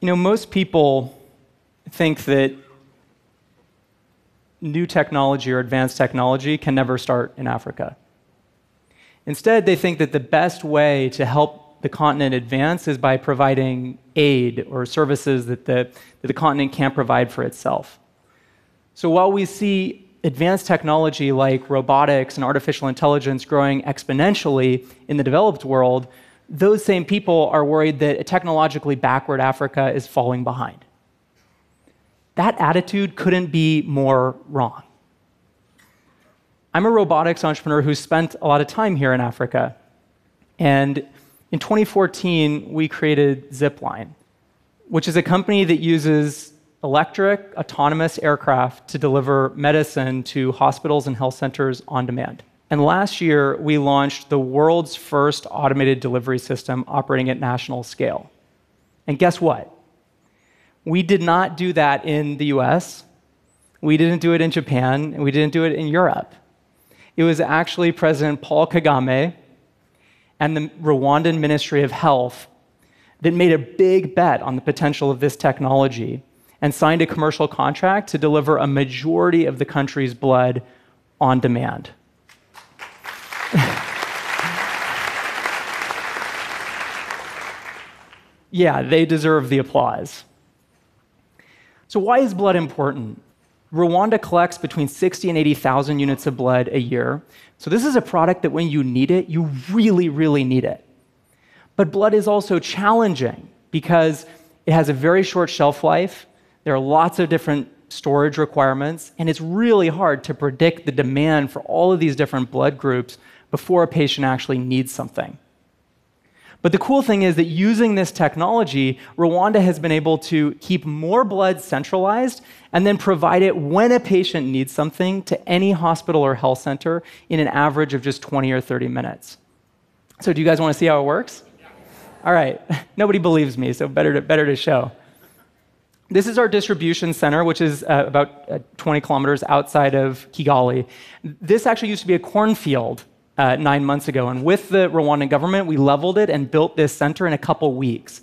You know, most people think that new technology or advanced technology can never start in Africa. Instead, they think that the best way to help the continent advance is by providing aid or services that the, that the continent can't provide for itself. So while we see advanced technology like robotics and artificial intelligence growing exponentially in the developed world, those same people are worried that a technologically backward Africa is falling behind. That attitude couldn't be more wrong. I'm a robotics entrepreneur who spent a lot of time here in Africa. And in 2014, we created Zipline, which is a company that uses electric autonomous aircraft to deliver medicine to hospitals and health centers on demand. And last year, we launched the world's first automated delivery system operating at national scale. And guess what? We did not do that in the US, we didn't do it in Japan, and we didn't do it in Europe. It was actually President Paul Kagame and the Rwandan Ministry of Health that made a big bet on the potential of this technology and signed a commercial contract to deliver a majority of the country's blood on demand. Yeah, they deserve the applause. So, why is blood important? Rwanda collects between 60 and 80,000 units of blood a year. So, this is a product that when you need it, you really, really need it. But blood is also challenging because it has a very short shelf life. There are lots of different storage requirements, and it's really hard to predict the demand for all of these different blood groups before a patient actually needs something. But the cool thing is that using this technology, Rwanda has been able to keep more blood centralized and then provide it when a patient needs something to any hospital or health center in an average of just 20 or 30 minutes. So, do you guys want to see how it works? All right. Nobody believes me, so better to, better to show. This is our distribution center, which is uh, about uh, 20 kilometers outside of Kigali. This actually used to be a cornfield uh, nine months ago. And with the Rwandan government, we leveled it and built this center in a couple weeks.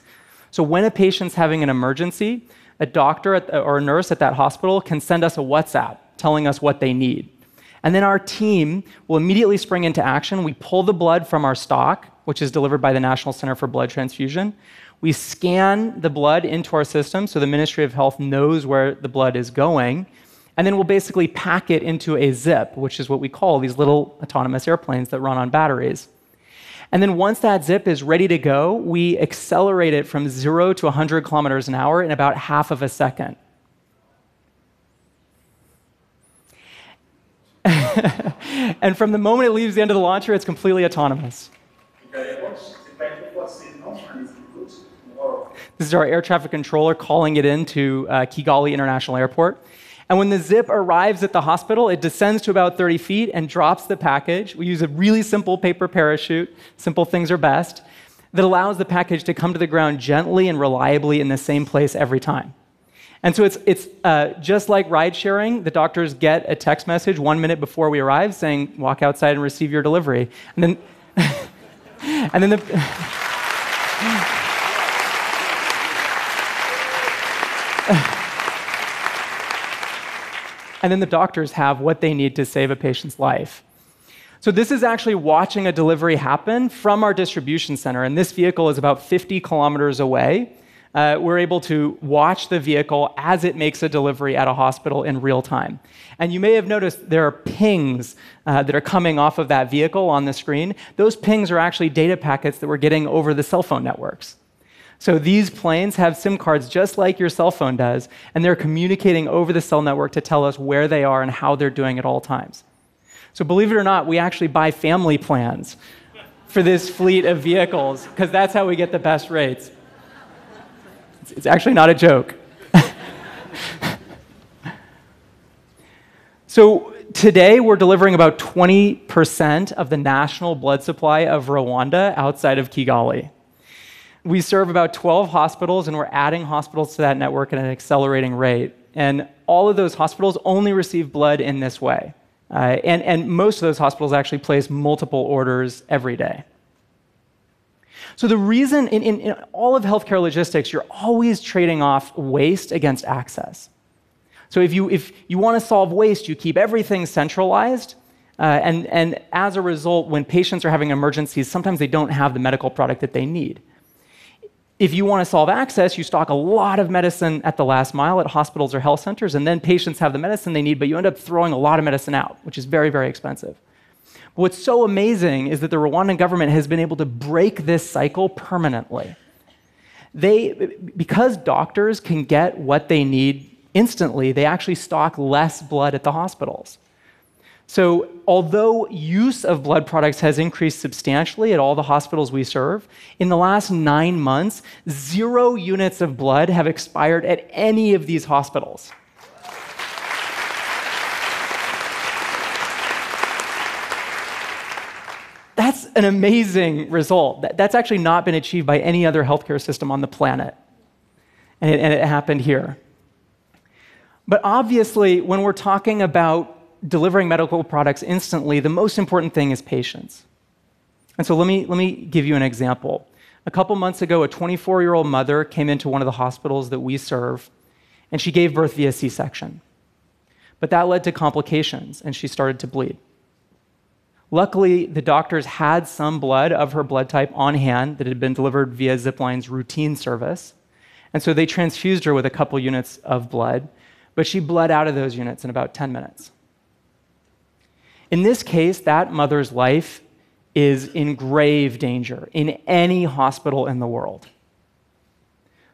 So when a patient's having an emergency, a doctor the, or a nurse at that hospital can send us a WhatsApp telling us what they need. And then our team will immediately spring into action. We pull the blood from our stock, which is delivered by the National Center for Blood Transfusion. We scan the blood into our system so the Ministry of Health knows where the blood is going. And then we'll basically pack it into a zip, which is what we call these little autonomous airplanes that run on batteries. And then once that zip is ready to go, we accelerate it from zero to 100 kilometers an hour in about half of a second. and from the moment it leaves the end of the launcher, it's completely autonomous. This is our air traffic controller calling it into uh, Kigali International Airport. And when the zip arrives at the hospital, it descends to about 30 feet and drops the package. We use a really simple paper parachute, simple things are best, that allows the package to come to the ground gently and reliably in the same place every time. And so it's, it's uh, just like ride sharing. The doctors get a text message one minute before we arrive saying, walk outside and receive your delivery. And then, and then the. and then the doctors have what they need to save a patient's life. So, this is actually watching a delivery happen from our distribution center, and this vehicle is about 50 kilometers away. Uh, we're able to watch the vehicle as it makes a delivery at a hospital in real time. And you may have noticed there are pings uh, that are coming off of that vehicle on the screen. Those pings are actually data packets that we're getting over the cell phone networks. So these planes have SIM cards just like your cell phone does, and they're communicating over the cell network to tell us where they are and how they're doing at all times. So believe it or not, we actually buy family plans for this fleet of vehicles because that's how we get the best rates. It's actually not a joke. so today we're delivering about 20% of the national blood supply of Rwanda outside of Kigali. We serve about 12 hospitals, and we're adding hospitals to that network at an accelerating rate. And all of those hospitals only receive blood in this way. Uh, and, and most of those hospitals actually place multiple orders every day. So, the reason in, in, in, all of healthcare logistics, you're always trading off waste against access. So, if you, if you want to solve waste, you keep everything centralized. Uh, and, and as a result, when patients are having emergencies, sometimes they don't have the medical product that they need. If you want to solve access, you stock a lot of medicine at the last mile at hospitals or health centers, and then patients have the medicine they need, but you end up throwing a lot of medicine out, which is very, very expensive. What's so amazing is that the Rwandan government has been able to break this cycle permanently. They, because doctors can get what they need instantly, they actually stock less blood at the hospitals. So, although use of blood products has increased substantially at all the hospitals we serve, in the last nine months, zero units of blood have expired at any of these hospitals. That's an amazing result. That's actually not been achieved by any other healthcare system on the planet. And it, and it happened here. But obviously, when we're talking about delivering medical products instantly, the most important thing is patients. And so let me, let me give you an example. A couple months ago, a 24 year old mother came into one of the hospitals that we serve, and she gave birth via C section. But that led to complications, and she started to bleed. Luckily, the doctors had some blood of her blood type on hand that had been delivered via Zipline's routine service. And so they transfused her with a couple units of blood, but she bled out of those units in about 10 minutes. In this case, that mother's life is in grave danger in any hospital in the world.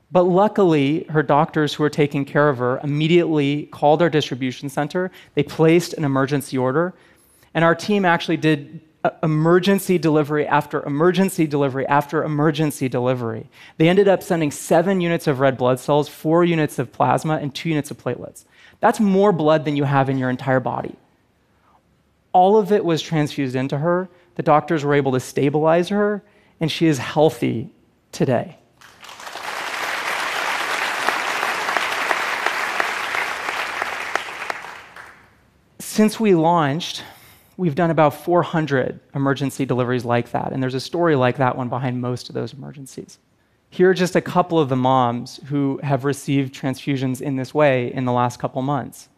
But luckily, her doctors who were taking care of her immediately called our distribution center. They placed an emergency order and our team actually did uh, emergency delivery after emergency delivery after emergency delivery. They ended up sending seven units of red blood cells, four units of plasma, and two units of platelets. That's more blood than you have in your entire body. All of it was transfused into her. The doctors were able to stabilize her, and she is healthy today. Since we launched, we've done about 400 emergency deliveries like that. And there's a story like that one behind most of those emergencies. Here are just a couple of the moms who have received transfusions in this way in the last couple months.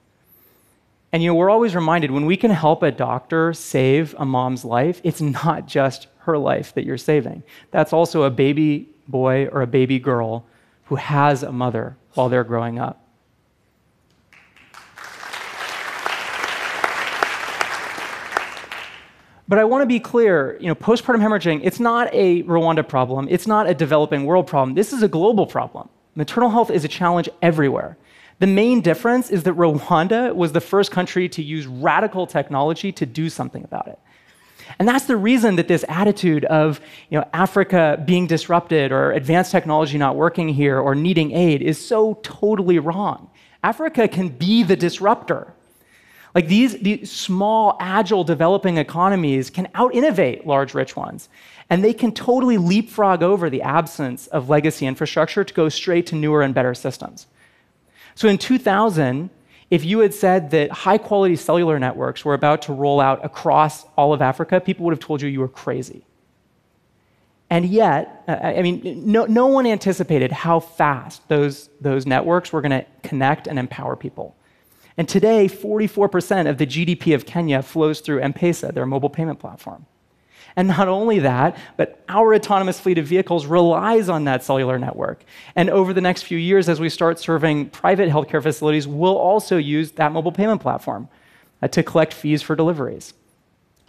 And you know, we're always reminded when we can help a doctor save a mom's life, it's not just her life that you're saving. That's also a baby boy or a baby girl who has a mother while they're growing up. But I want to be clear, you know, postpartum hemorrhaging, it's not a Rwanda problem. It's not a developing world problem. This is a global problem. Maternal health is a challenge everywhere. The main difference is that Rwanda was the first country to use radical technology to do something about it. And that's the reason that this attitude of you know, Africa being disrupted or advanced technology not working here or needing aid is so totally wrong. Africa can be the disruptor. Like these, these small, agile, developing economies can out innovate large, rich ones. And they can totally leapfrog over the absence of legacy infrastructure to go straight to newer and better systems. So in 2000, if you had said that high quality cellular networks were about to roll out across all of Africa, people would have told you you were crazy. And yet, uh, I mean, no, no one anticipated how fast those, those networks were going to connect and empower people. And today, 44% of the GDP of Kenya flows through M Pesa, their mobile payment platform. And not only that, but our autonomous fleet of vehicles relies on that cellular network. And over the next few years, as we start serving private healthcare facilities, we'll also use that mobile payment platform uh, to collect fees for deliveries.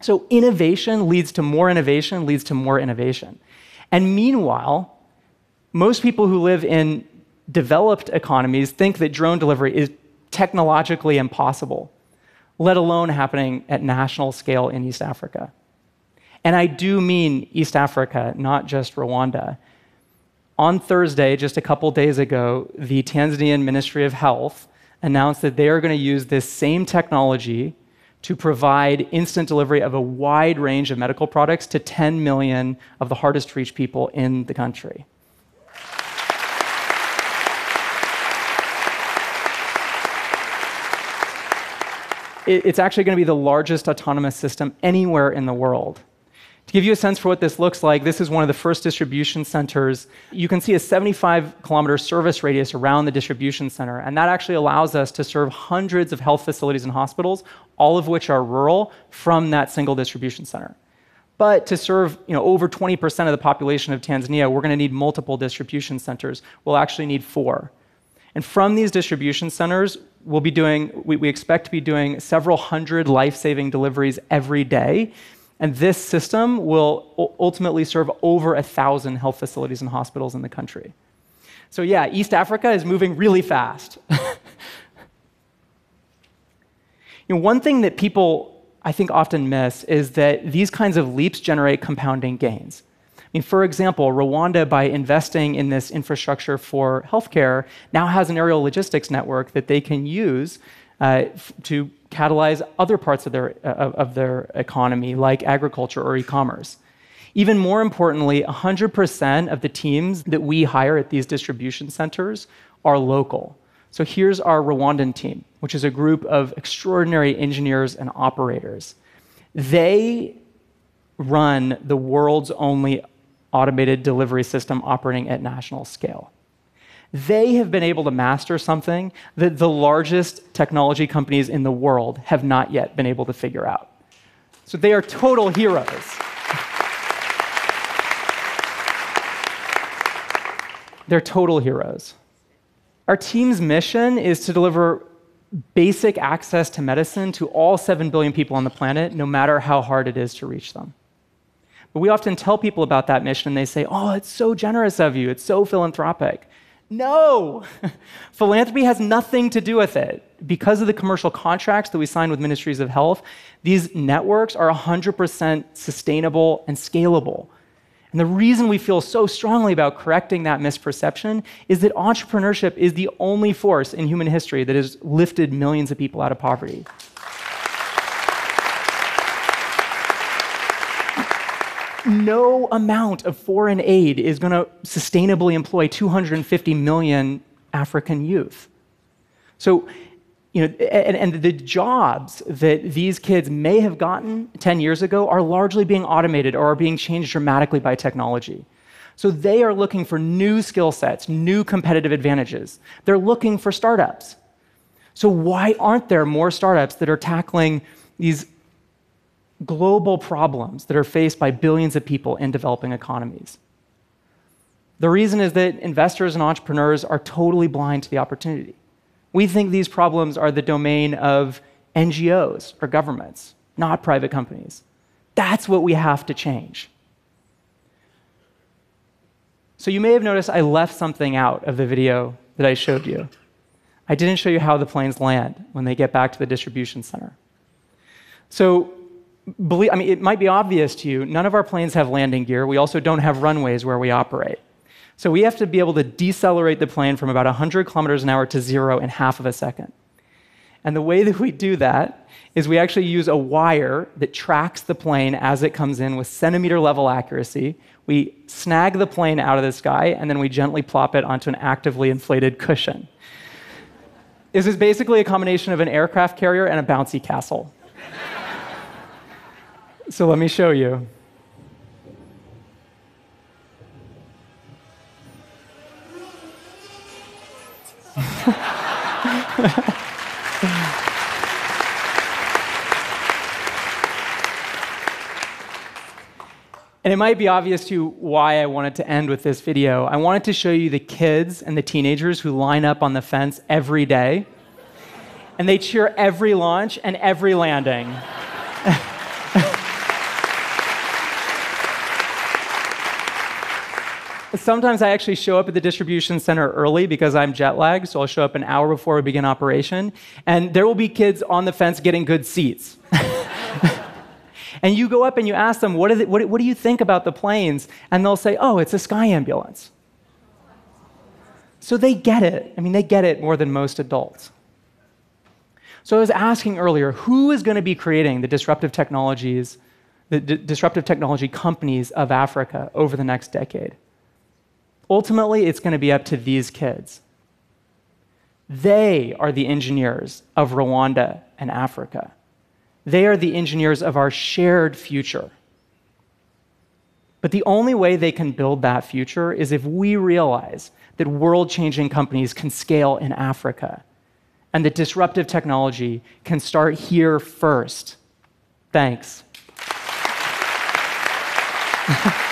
So innovation leads to more innovation, leads to more innovation. And meanwhile, most people who live in developed economies think that drone delivery is technologically impossible, let alone happening at national scale in East Africa. And I do mean East Africa, not just Rwanda. On Thursday, just a couple days ago, the Tanzanian Ministry of Health announced that they are going to use this same technology to provide instant delivery of a wide range of medical products to 10 million of the hardest to reach people in the country. it's actually going to be the largest autonomous system anywhere in the world. To give you a sense for what this looks like, this is one of the first distribution centers. You can see a 75 kilometer service radius around the distribution center, and that actually allows us to serve hundreds of health facilities and hospitals, all of which are rural, from that single distribution center. But to serve you know, over 20% of the population of Tanzania, we're going to need multiple distribution centers. We'll actually need four. And from these distribution centers, we'll be doing, we, we expect to be doing several hundred life saving deliveries every day and this system will ultimately serve over a thousand health facilities and hospitals in the country. So, yeah, East Africa is moving really fast. you know, one thing that people, I think, often miss is that these kinds of leaps generate compounding gains. I mean, for example, Rwanda, by investing in this infrastructure for healthcare, now has an aerial logistics network that they can use uh, to catalyze other parts of their, of their economy, like agriculture or e commerce. Even more importantly, 100% of the teams that we hire at these distribution centers are local. So here's our Rwandan team, which is a group of extraordinary engineers and operators. They run the world's only automated delivery system operating at national scale they have been able to master something that the largest technology companies in the world have not yet been able to figure out. So they are total heroes. They're total heroes. Our team's mission is to deliver basic access to medicine to all 7 billion people on the planet, no matter how hard it is to reach them. But we often tell people about that mission and they say, Oh, it's so generous of you, it's so philanthropic. No! Philanthropy has nothing to do with it. Because of the commercial contracts that we sign with ministries of health, these networks are 100% sustainable and scalable. And the reason we feel so strongly about correcting that misperception is that entrepreneurship is the only force in human history that has lifted millions of people out of poverty. No amount of foreign aid is going to sustainably employ 250 million African youth. So, you know, and, and, the jobs that these kids may have gotten 10 years ago are largely being automated or are being changed dramatically by technology. So they are looking for new skill sets, new competitive advantages. They're looking for startups. So why aren't there more startups that are tackling these global problems that are faced by billions of people in developing economies. The reason is that investors and entrepreneurs are totally blind to the opportunity. We think these problems are the domain of NGOs or governments, not private companies. That's what we have to change. So, you may have noticed I left something out of the video that I showed you. I didn't show you how the planes land when they get back to the distribution center. So, believe, I mean, it might be obvious to you, none of our planes have landing gear. We also don't have runways where we operate. So we have to be able to decelerate the plane from about 100 kilometers an hour to zero in half of a second. And the way that we do that is we actually use a wire that tracks the plane as it comes in with centimeter level accuracy. We snag the plane out of the sky and then we gently plop it onto an actively inflated cushion. This is basically a combination of an aircraft carrier and a bouncy castle. So let me show you. And it might be obvious to you why I wanted to end with this video. I wanted to show you the kids and the teenagers who line up on the fence every day, and they cheer every launch and every landing. Sometimes I actually show up at the distribution center early because I'm jet lagged, so I'll show up an hour before we begin operation, and there will be kids on the fence getting good seats. and you go up and you ask them, what, they, what, what do you think about the planes? And they'll say, oh, it's a sky ambulance. So they get it. I mean, they get it more than most adults. So I was asking earlier, who is going to be creating the disruptive technologies, the disruptive technology companies of Africa over the next decade? Ultimately, it's going to be up to these kids. They are the engineers of Rwanda and Africa. They are the engineers of our shared future. But the only way they can build that future is if we realize that world changing companies can scale in Africa and that disruptive technology can start here first. Thanks.